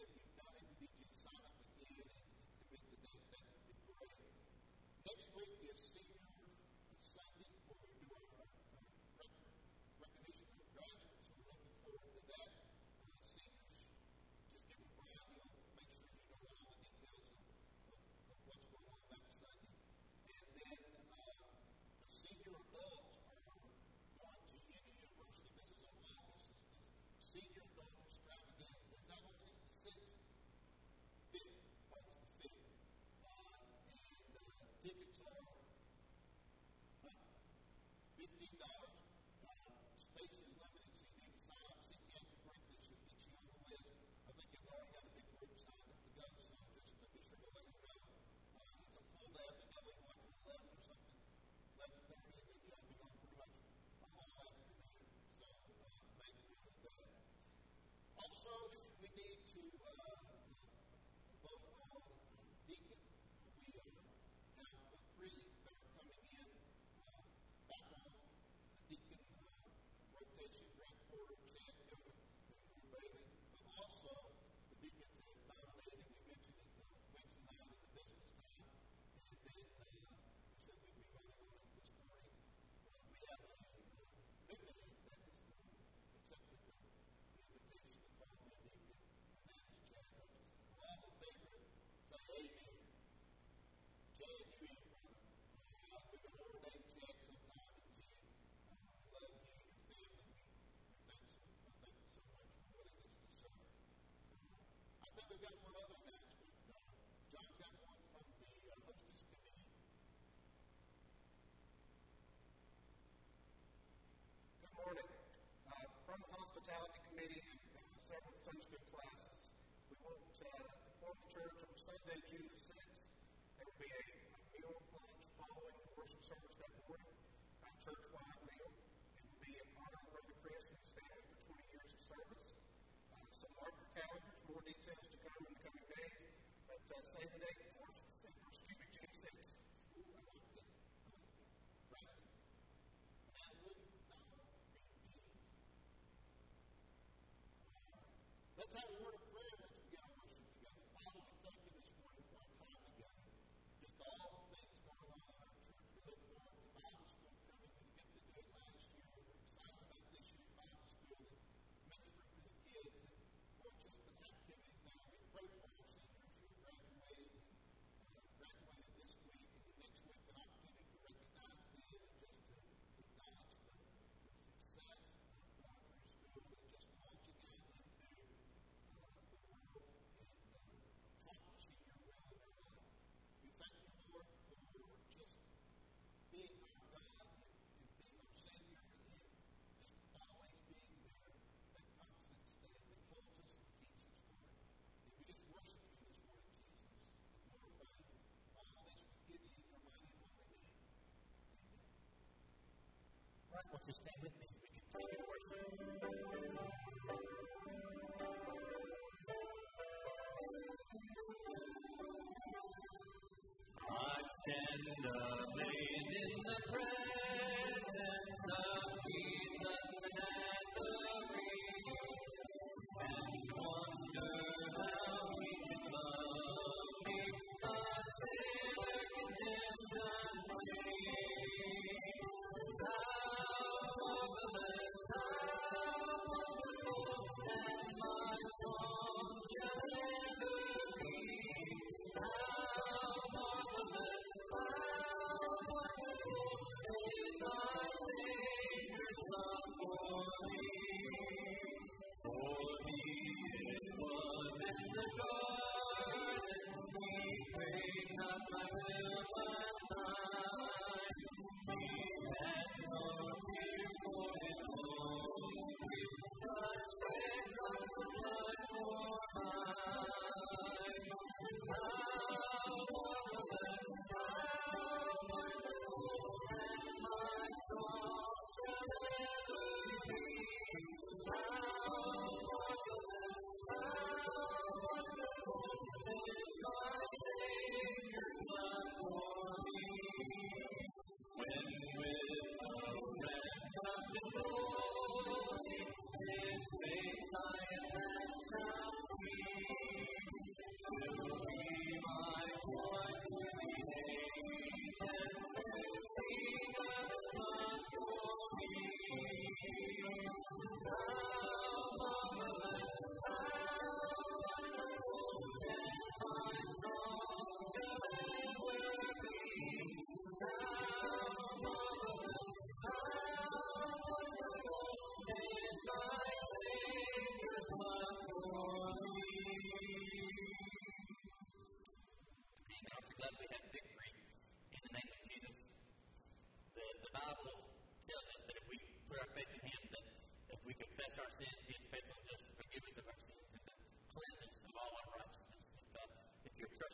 if you've done it, did you sign up again and commit to that? That would be great. Next week is senior. Hospitality several Sunday school classes. We want to uh, the church on Sunday, June the 6th. There will be a, a meal lunch following the worship service that morning, a church-wide meal. It will be in honor of Brother Chris and his family for 20 years of service. Uh, so mark your calendars, more details to come in the coming days. But uh, say the date, excuse me, June 6th. Let's have Won't you stand with me? We can pray and worship. I stand amazed in the presence of Jesus your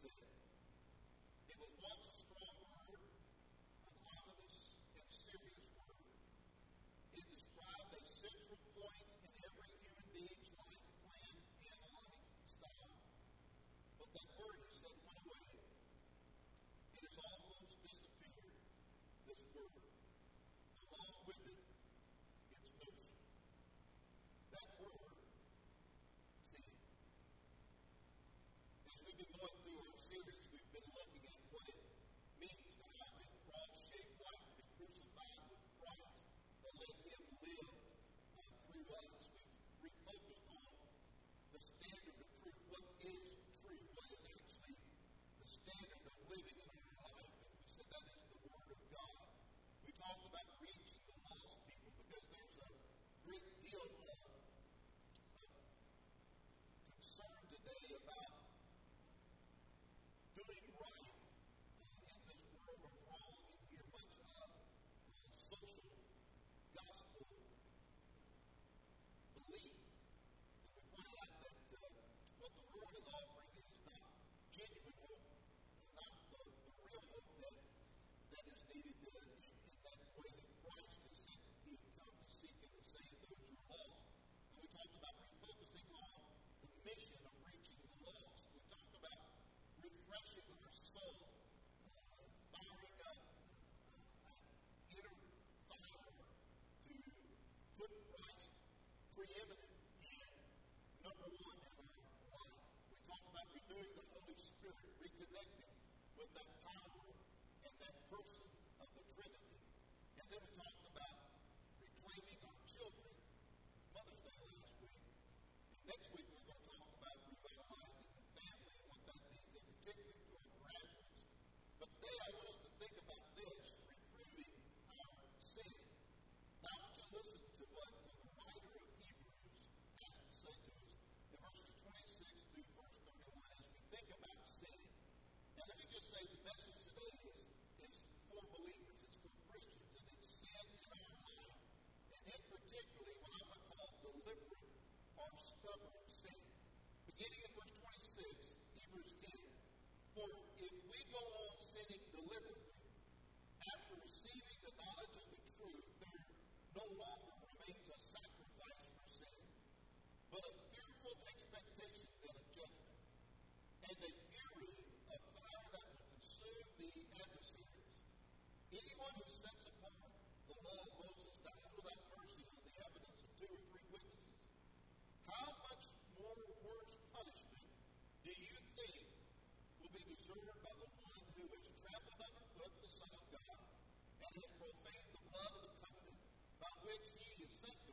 It was once a strong word, an ominous and serious word. It described a central point in every human being's life plan and lifestyle. But that word, he said, went away. It has almost disappeared, this word. Spirit reconnecting with that power and that person of the Trinity. And then we talked about reclaiming our children. Mother's Day last week. And next week we're going to talk about revitalizing the family and what that means in particular. Getting in verse 26, Hebrews 10. For if we go on sinning deliberately, after receiving the knowledge of the truth, there no longer remains a sacrifice for sin, but a fearful expectation then of judgment, and a fury of fire that will consume the adversaries. Anyone who sets murdered by the one who has trampled underfoot the Son of God and has profaned the blood of the covenant by which he is sanctified.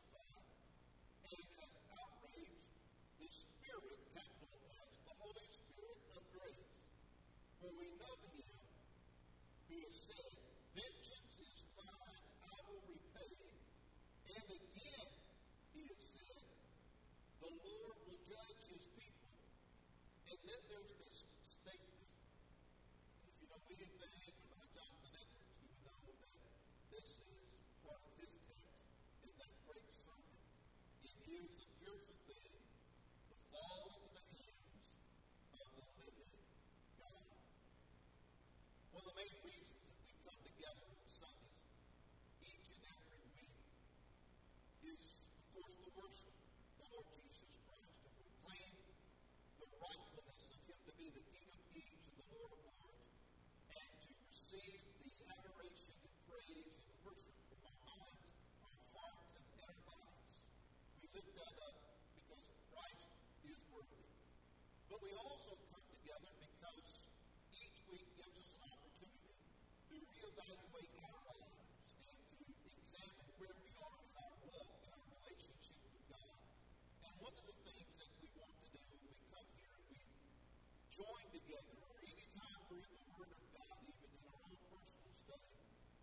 Join together, or anytime we're in the Word of God, even in our own personal study,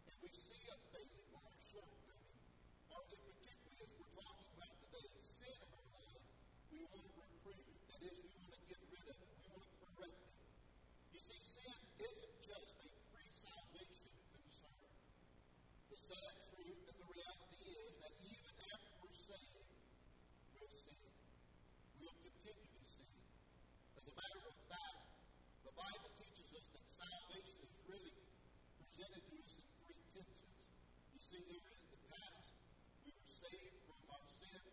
and we see a failing or a shortcoming, or in particular as we're talking about today, sin in our life, we want to reprove it. That is, we want to get rid of it. We want to correct it. You see, sin isn't just a pre-salvation concern. The sad truth and the reality is that even after we're saved, we'll sin. We'll continue to sin. As a matter of fact, the Bible teaches us that salvation is really presented to us in three tenses. You see, there is the past. We were saved from our sins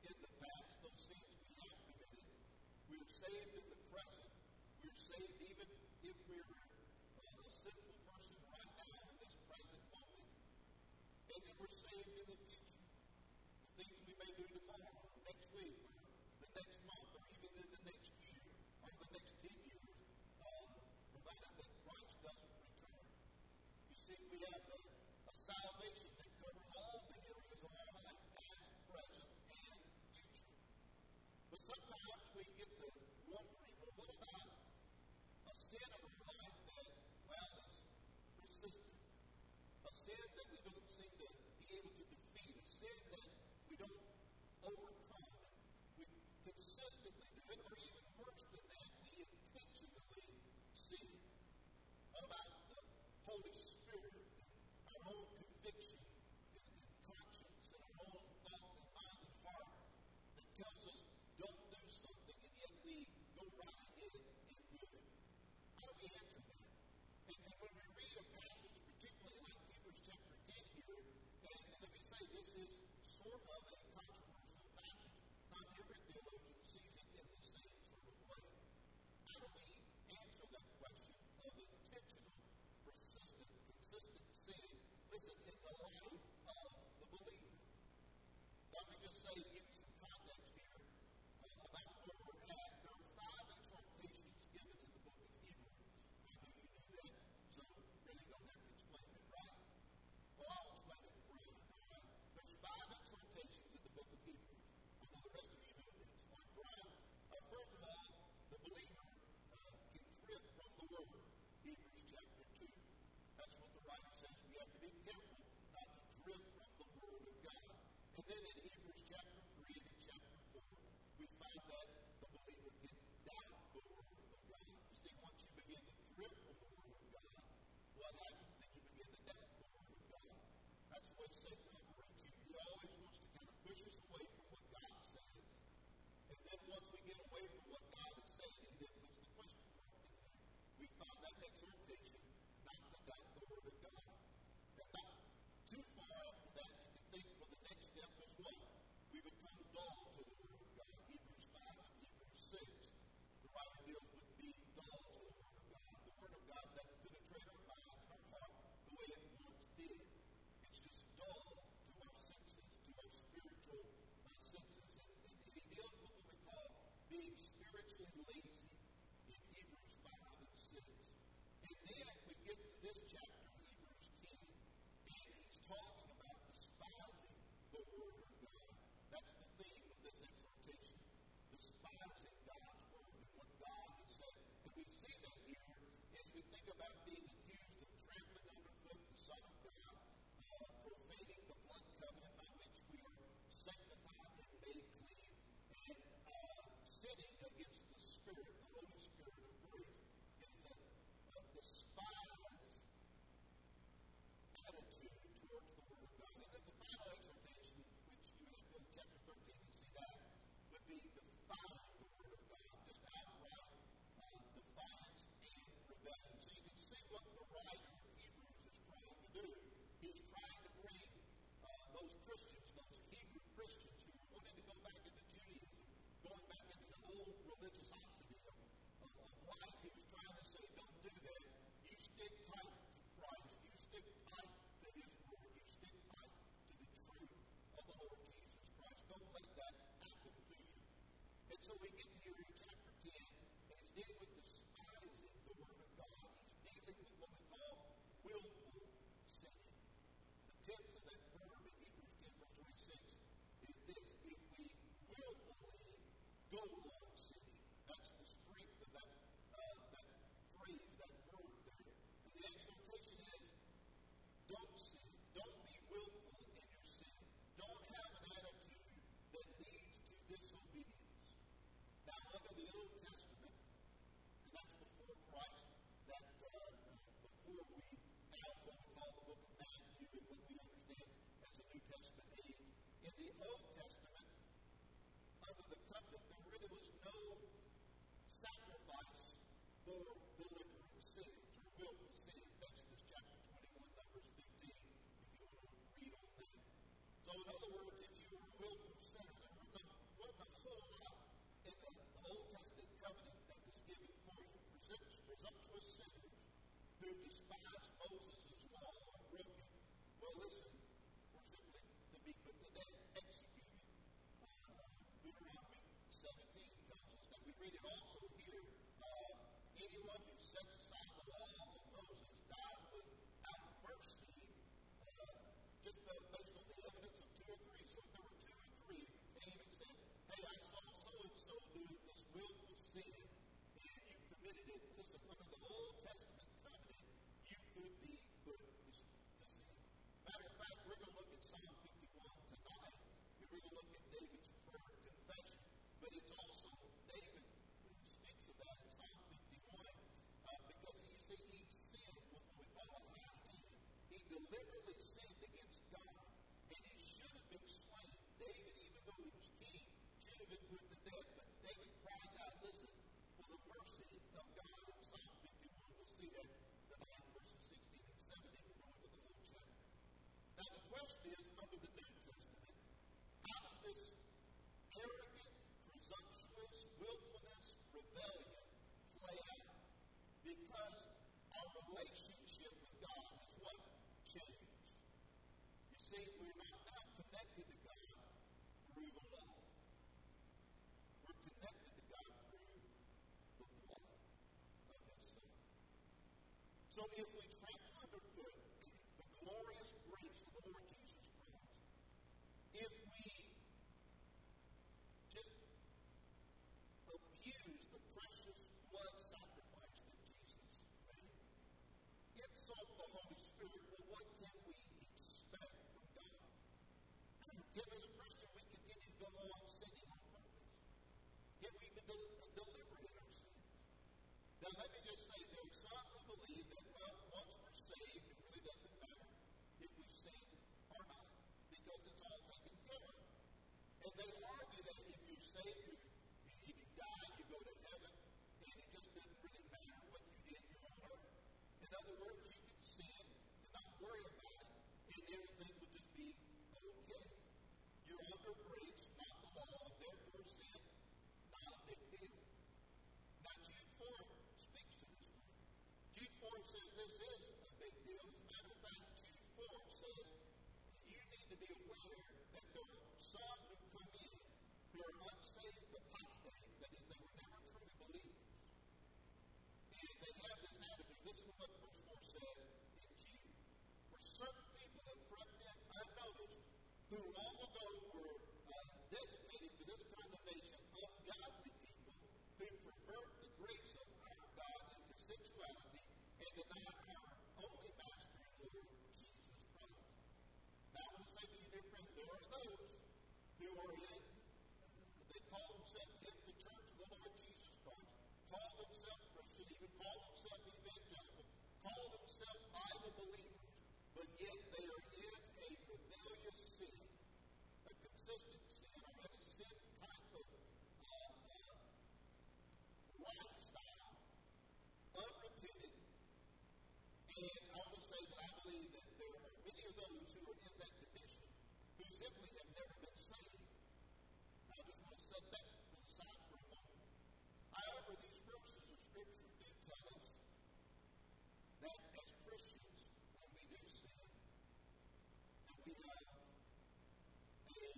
in the past, those sins we have committed. We are saved in the present. We are saved even if we're uh, a sinful person right now in this present moment. And then we're saved in the future. The things we may do tomorrow, or next week, or the next month, or even in the next year, or the next 10 years, uh, provided that Christ doesn't return. You see, we have a, a salvation that covers all the areas of our life, past, present, and future. But sometimes we get to wondering, well, what about a sin in our life that, well, is persistent? A sin that we don't seem to be able to defeat, a sin that we don't overcome. We consistently do it, or even worse than that, we intentionally sin. What about the Holy Spirit, our own conviction and, and conscience, and our own thought and mind and heart that tells us don't do something, and yet we go right ahead and do it? How do we answer that? And, and when we read a passage, particularly like Hebrews chapter 10 here, and, and let me say this is sort of a controversial passage. Not every theologian sees it in the same sort of way. How do we answer that question of intentional, persistent, consistent sin? Listen, in the life of the believer. Let me just say, give you some context here uh, about where we're at. There are five exhortations given in the book of Hebrews. I knew you knew that, so really don't have to explain it, right? Well, I'll explain it briefly. All right? There's five exhortations in the book of Hebrews. I know the rest of you know this. All right, Brian? Uh, first of all, the believer uh, can drift from the word. Hebrews chapter 2. That's what the writer says. We have be careful not to drift from the word of God. And then in Hebrews chapter 3 and chapter 4, we find that the believer can doubt the word of God. You see, once you begin to drift from the word of God, what happens? Then you begin to doubt the word of God. That's way Satan operates. He, he always wants to kind of push us away from what God says. And then once we get away from what God is saying, he then puts the question mark in there. We find that exhortation on sinning. That's the strength of that, uh, that phrase, that word there. And the exhortation is don't sin. Don't be willful in your sin. Don't have an attitude that leads to disobedience. Now, under the Old Testament, and that's before Christ, that uh, before we Alpha, we call the book of Matthew, and what we understand as the New Testament age. In the Old Testament, under the covenant, there really was no sacrifice for deliberate sins or willful sins. Exodus chapter 21, Numbers 15, if you want to read on that. So, in other words, if you were a willful sinner, there wasn't a, wasn't a whole lot in the, the Old Testament covenant that was given for you. Presumptuous sinners who despised Moses' law or broke it. Well, listen, were simply to be put to death, executed. Uh, Deuteronomy 17 tells us that. We read it also here. Uh, anyone who sets aside the law of Moses dies without mercy, uh, just ba- based on the evidence of two or three. So if there were two or three who came and said, Hey, I saw so and so doing this willful sin, and you committed it, listen, under the Old Testament covenant, you could be put to sin. Matter of fact, we're going to look at Psalm 51 tonight, and we're going to look at David's prayer of confession. But it's also David who speaks of that in Psalm 51, uh, because you see, he sinned with what we call a high hand. He deliberately sinned against God, and he should have been slain. David, even though he was king, should have been put to death. But David cries out, listen, for the mercy of God in Psalm 51. We'll see that tonight, verses 16 and 17. We're going to the whole chapter. The question is, under the New Testament, how does this arrogant, presumptuous, willfulness, rebellion play out? Because our relationship with God is what? Changed. You see, we're not now connected to God through the law. We're connected to God through the blood of His Son. So if we track underfoot the glorious grace of the Lord Jesus Christ, if we just abuse the precious blood sacrifice that Jesus made, insult the Holy Spirit, well, what can we expect from God? Can, as a Christian, we continue to go on sinning on purpose? Can we be del- deliberate in our sins? Now, let me just say there some who believe that, well, once we're saved, it really doesn't matter if we sin or not, because it's all taken care of. And they argue that if you're saved, you, you, you die, you go to heaven, and it just doesn't really matter what you did here on earth. In other words, you can sin and not worry about it, and everything will just be okay. You're under grace, not the law, and therefore sin, not a big deal. Now, Jude 4 speaks to this one. Jude 4 says this is a big deal. As a matter of fact, Jude 4 says you need to be aware that there are some who come in who are unsaved apostates, that is, they were never truly believers. And they have this attitude. Listen to what verse 4 says in Jude. For certain people have crept in unnoticed, who long ago were uh, designated for this condemnation, ungodly people, who pervert the grace of our God into sensuality and deny our only Master and Lord, Jesus Christ. Now, I want to say to you, dear friend, there are those who are in, they call themselves in the church of the Lord Jesus Christ, call themselves Christian, even call themselves evangelical, call themselves Bible believers, but yet they are in a rebellious sin, a consistent sin, or in a sin type of uh, uh, lifestyle, unrepented. And I want to say that I believe that there are many of those who are in that condition who simply have never been saved. I just want to set that aside for a moment. However, these verses of Scripture do tell us that as Christians, when we do sin, that we have a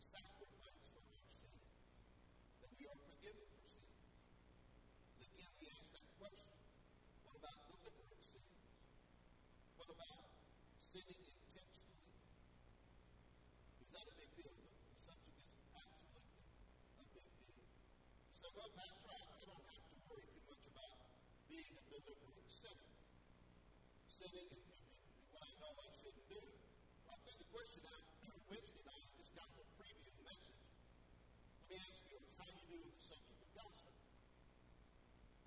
sacrifice for our sin, that we are forgiven for sin. Again, we ask that question. What about deliberate sins? What about sinning intentionally? being a deliberate sinner. Sinning and, and, what I know I shouldn't do. I think the question out Wednesday night is kind of a preview of the message. Let me ask you how do you do in the subject of gossip.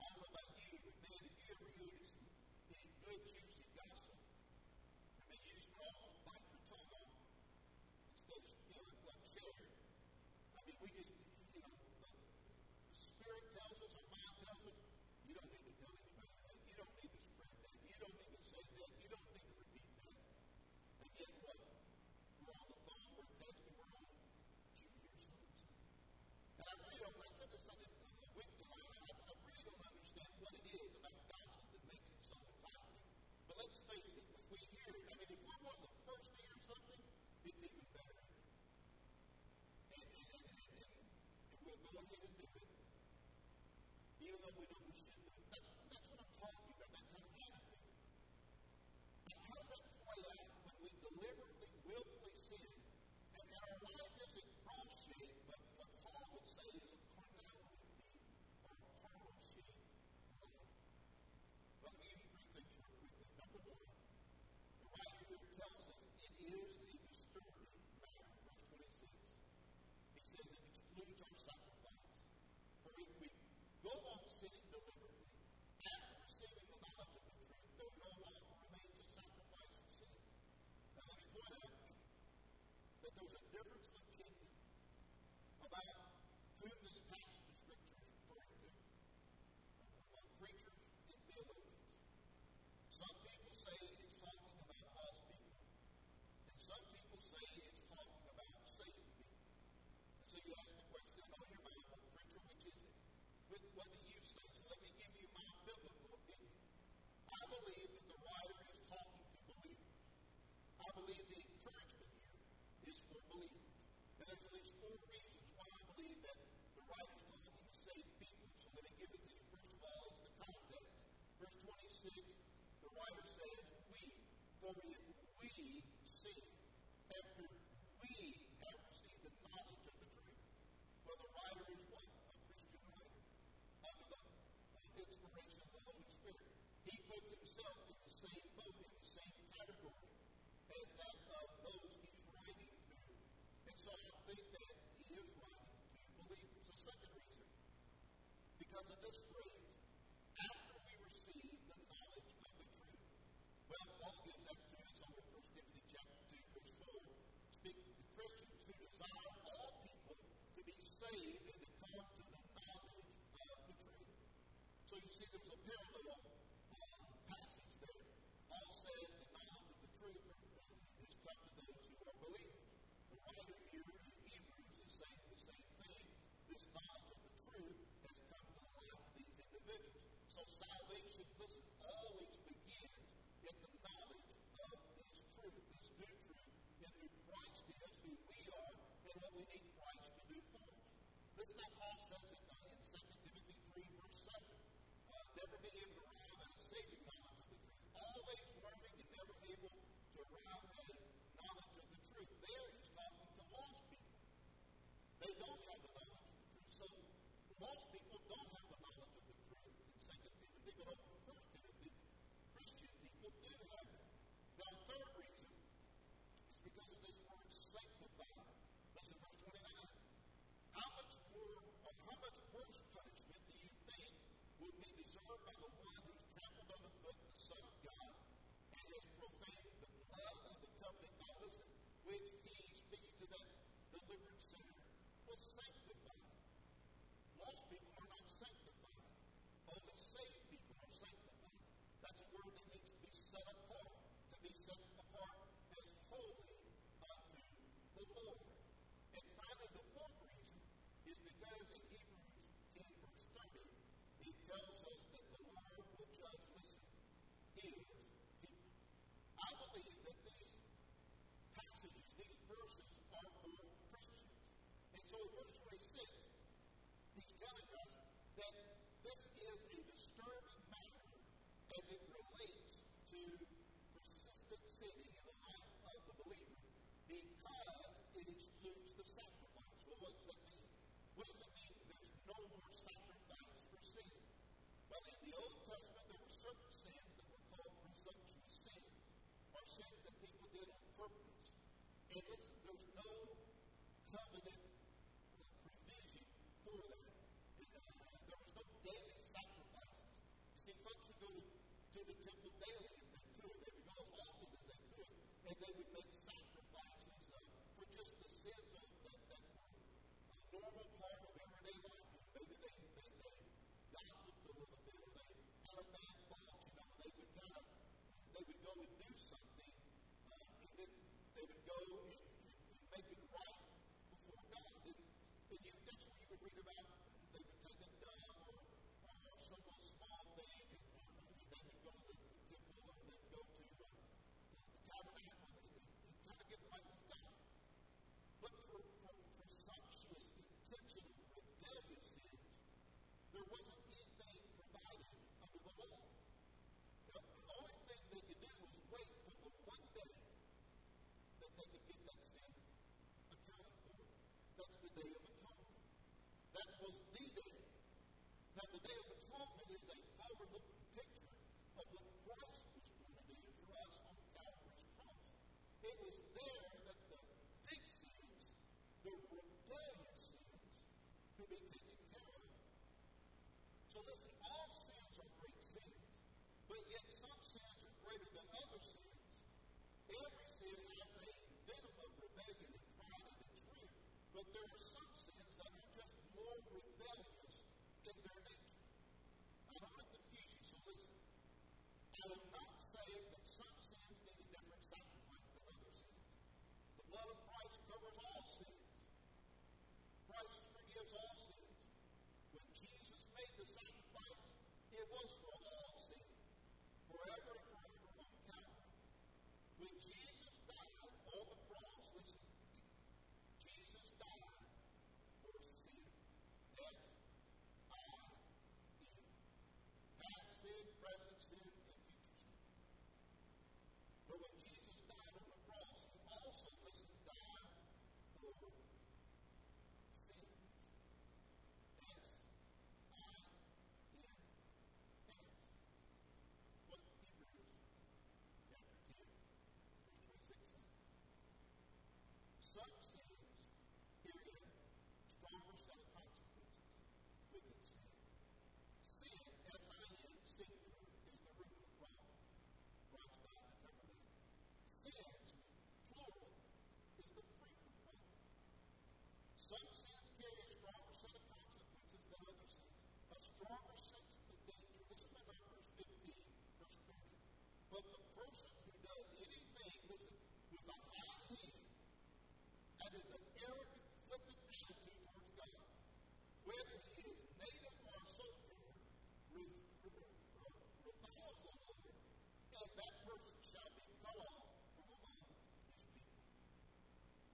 I don't know about you, but man, if you ever hear some any good, juicy gossip, I mean, you just almost bite your tongue off instead of, you like share. I mean, we just, 26, the writer says, We, for if we sin after we have received the knowledge of the truth. Well, the writer is what? A Christian writer. Under the uh, inspiration of the Holy Spirit. He puts himself in the same boat, in the same category as that of those he's writing to. And so I think that he is writing to believers. The second reason, because of this phrase, after we receive the knowledge of the truth. Well, Paul gives that to us over 1 Timothy chapter 2, verse 4, speaking to Christians who desire all people to be saved and to come to the knowledge of the truth. So you see, there's a parallel uh, passage there. Paul says the knowledge of the truth has come to those who are believers. The writer here in Hebrews is saying the same thing. This knowledge of the truth has come to the life of these individuals. So salvation, listen, always begins in the knowledge of this truth, this new truth, and who Christ is, who we are, and what we need Christ to do for us. Listen how Paul says it uh, in 2 Timothy 3, verse 7. Uh, never being able to arrive at a saving knowledge of the truth. Always learning and never able to arrive at a knowledge of the truth. There he's talking to lost people. They don't have the knowledge of the truth. So most people don't have the knowledge of the truth in 2 Timothy, but over 1 Timothy, Christian people do have it. Now, the third reason is because of this word sanctified. Listen, verse 29. How much more, or how much worse punishment do you think will be deserved by the one who's trampled underfoot the Son of God and has profaned the blood of the covenant by listen, which he, speaking to that deliberate sinner, was sanctified. that this is a disturbing matter as it relates to persistent sinning in the life of the believer because it excludes the sacrifice. Well, what does that mean? What does it mean there's no more sacrifice for sin? Well, in the Old Testament, there were certain sins that were called presumptuous sins, or sins that people did on purpose. And listen, there's no covenant go to the temple daily. the whether he is native or and that person shall be cut off from among his people.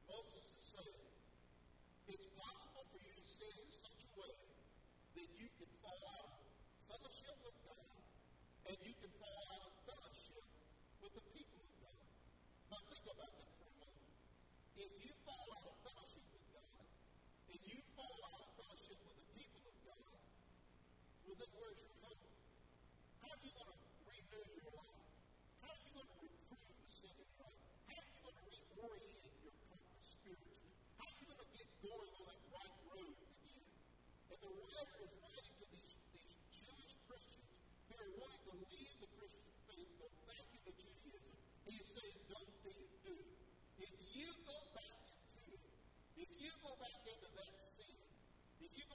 Moses is it's possible for you to stand in such a way that you can fall out fellowship with God, and you can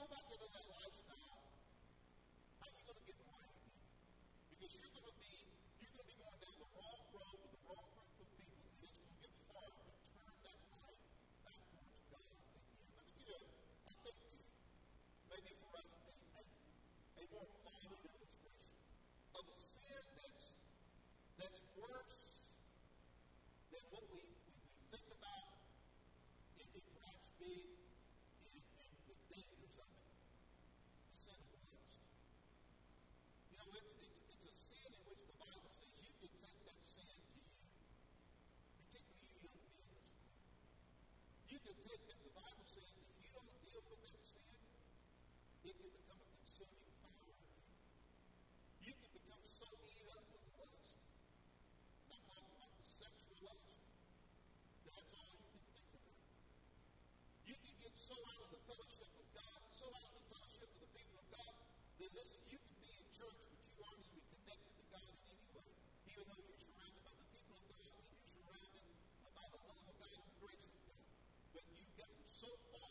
Go back to the way life said, listen, you can be in church, but you aren't even connected to God in any way. Even though you're surrounded by the people of God and you're surrounded by the love of God and the grace of God. But you've gotten so far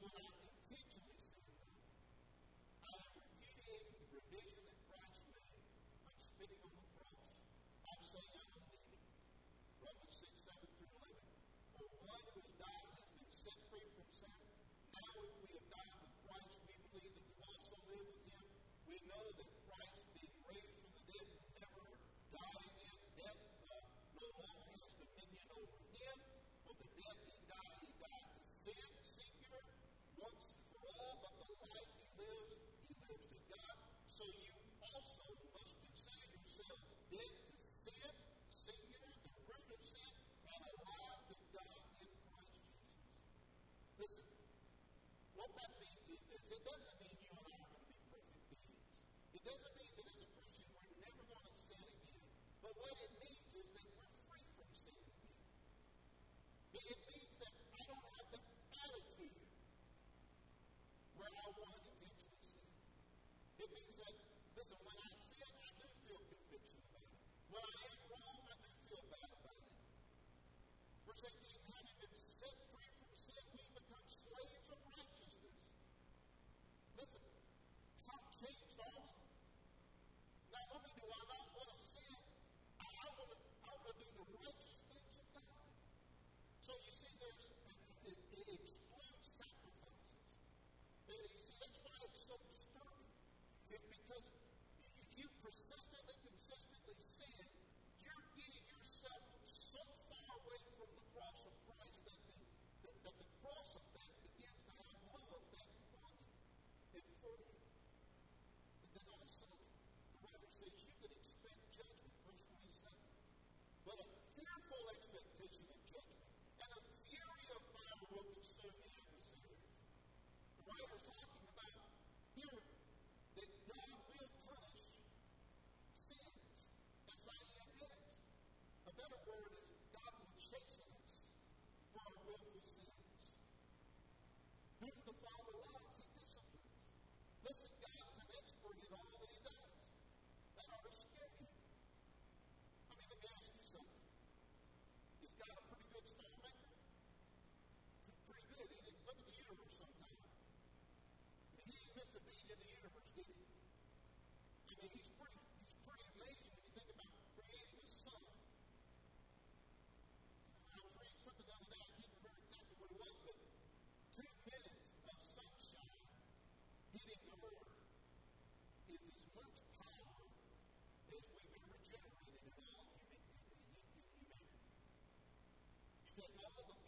someone So you also must consider yourselves dead to sin, singular, the root of sin, and alive to God in Christ Jesus. Listen, what that means is this it doesn't mean you and I are going to be perfect beings. It doesn't mean that as a Christian we're never going to sin again. But what it means perfect creation of the universe, did he? I mean, he's pretty, he's pretty amazing when you think about creating a sun. I was reading something the other day, I can't remember exactly what it was, but two minutes of sunshine hitting the earth is as much power as we've ever generated in all humanity. You take all the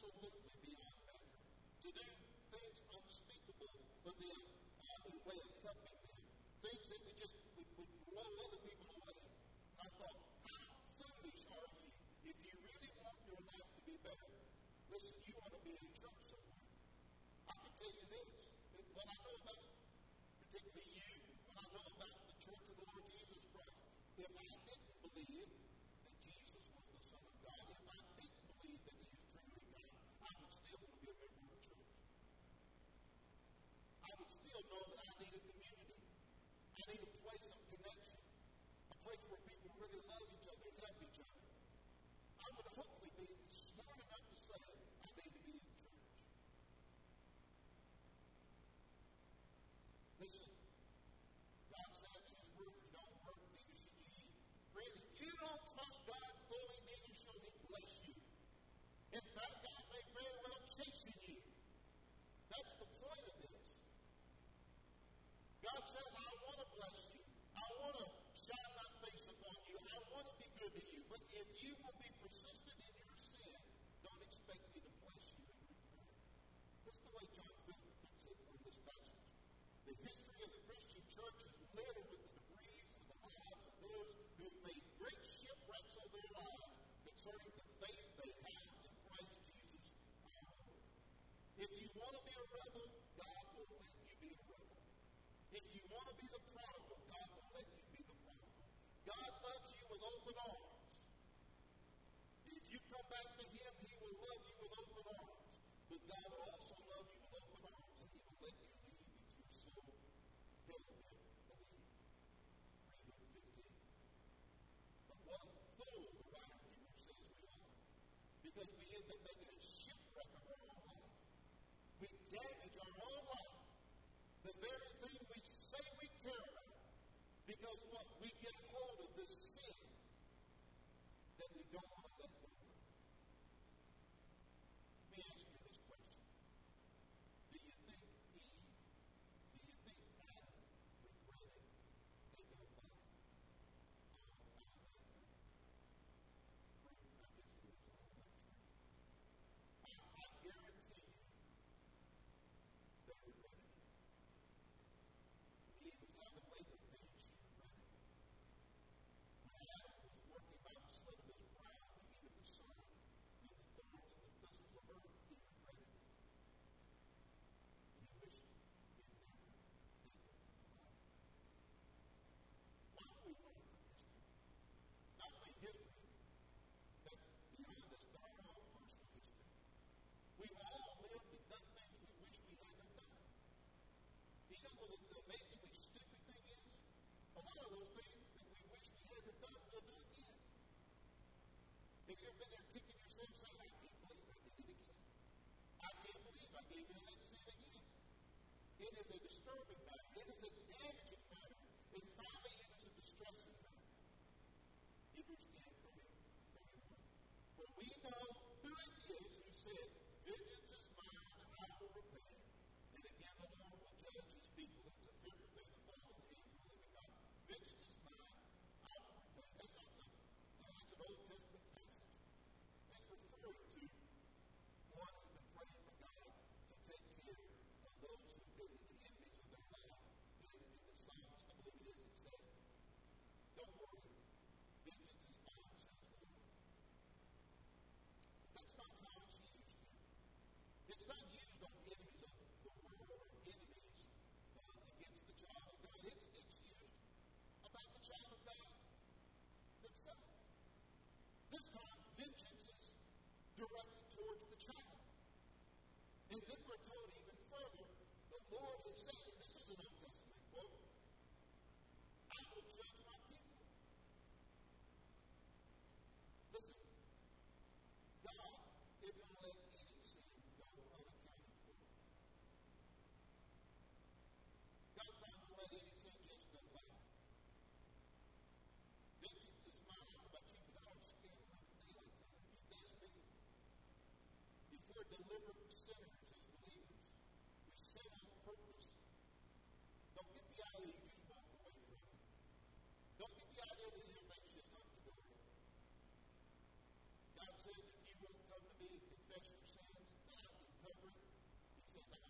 absolutely beyond measure, to do things unspeakable for them on uh, in way of helping them, things that we just would, would blow other people away. And I thought, how foolish are you if you really want your life to be better? Listen, you ought to be in church somewhere. I can tell you this, what I know about, particularly you, need a place of connection, a place where people really love each other and help each other. I would hopefully be smart enough to say, I need to be in church. Listen, God says in His Word, if you don't work, neither should you eat. Friend, if you don't trust God fully, neither shall He bless you. In fact, God may very well chasten you. That's the point of this. God says, I history of the Christian church is littered with the debris of the lives of those who have made great shipwrecks of their lives concerning because we end up making a shipwreck of our own life. We damage our own life. The very thing we say we care about. Because what? We get hold of this It is a disturbing matter. It is a damaging matter. And finally, it is a distressing matter. Hebrews 10, 31. For we know It's not used on enemies of the world or enemies uh, against the child of God. It's, it's used about the child of God himself. This time, vengeance is directed towards the child. And then we're told like,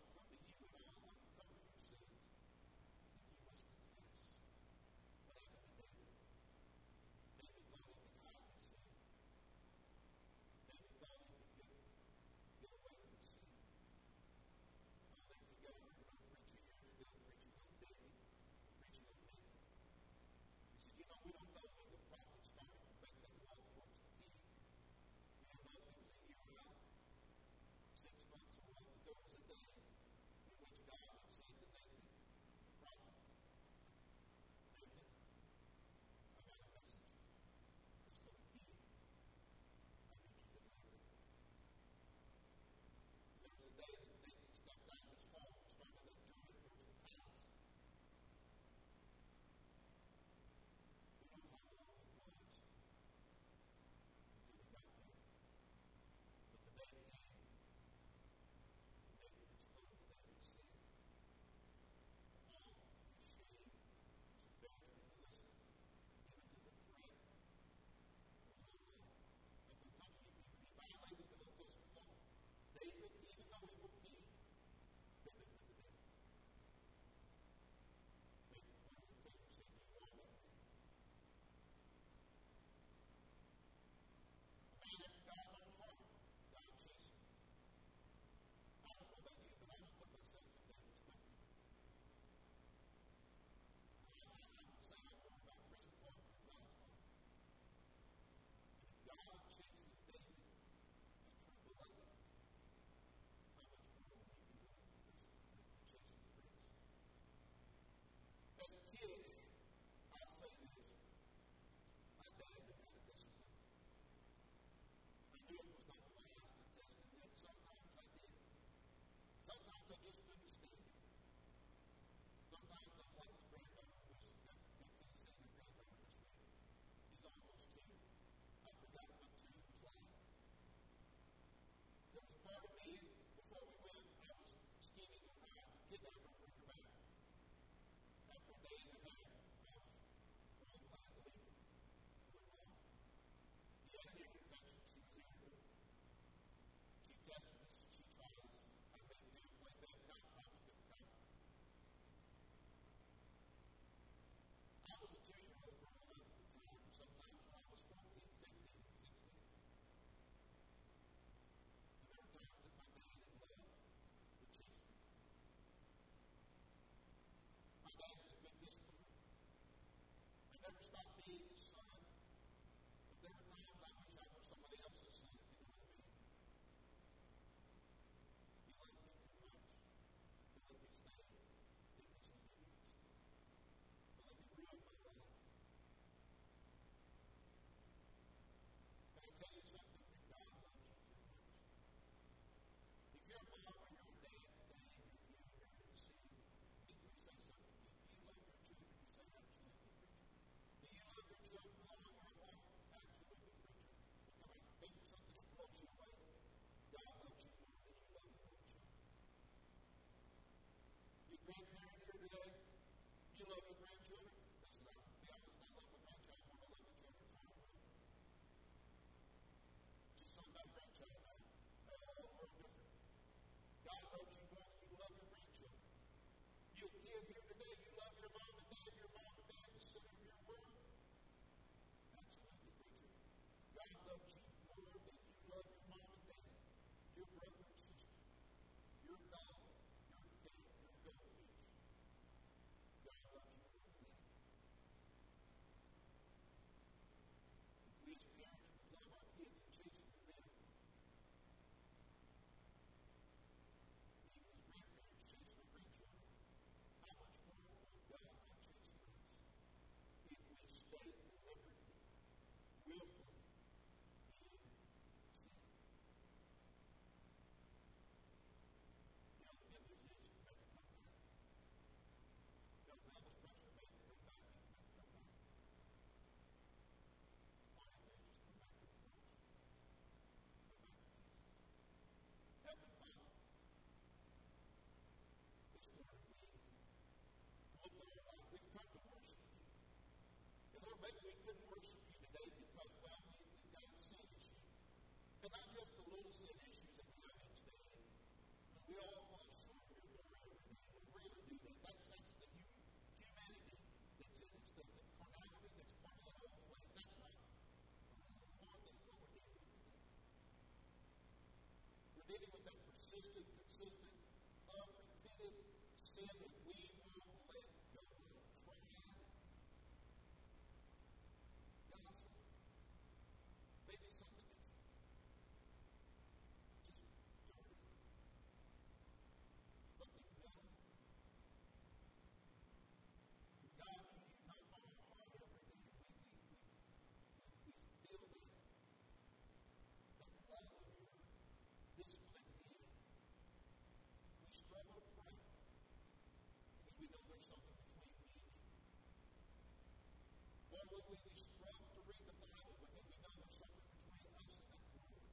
we, we struggle to read the Bible because we know there's something between us and that word.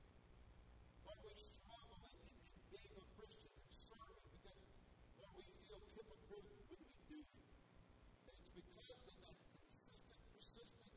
Lord, we struggle in, in being a Christian and serving because, Lord, we feel hypocritical when we do it. And it's because of that consistent, persistent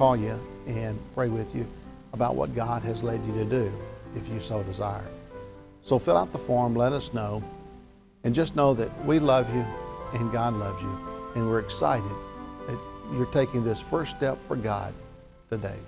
call you and pray with you about what God has led you to do if you so desire. So fill out the form, let us know, and just know that we love you and God loves you, and we're excited that you're taking this first step for God today.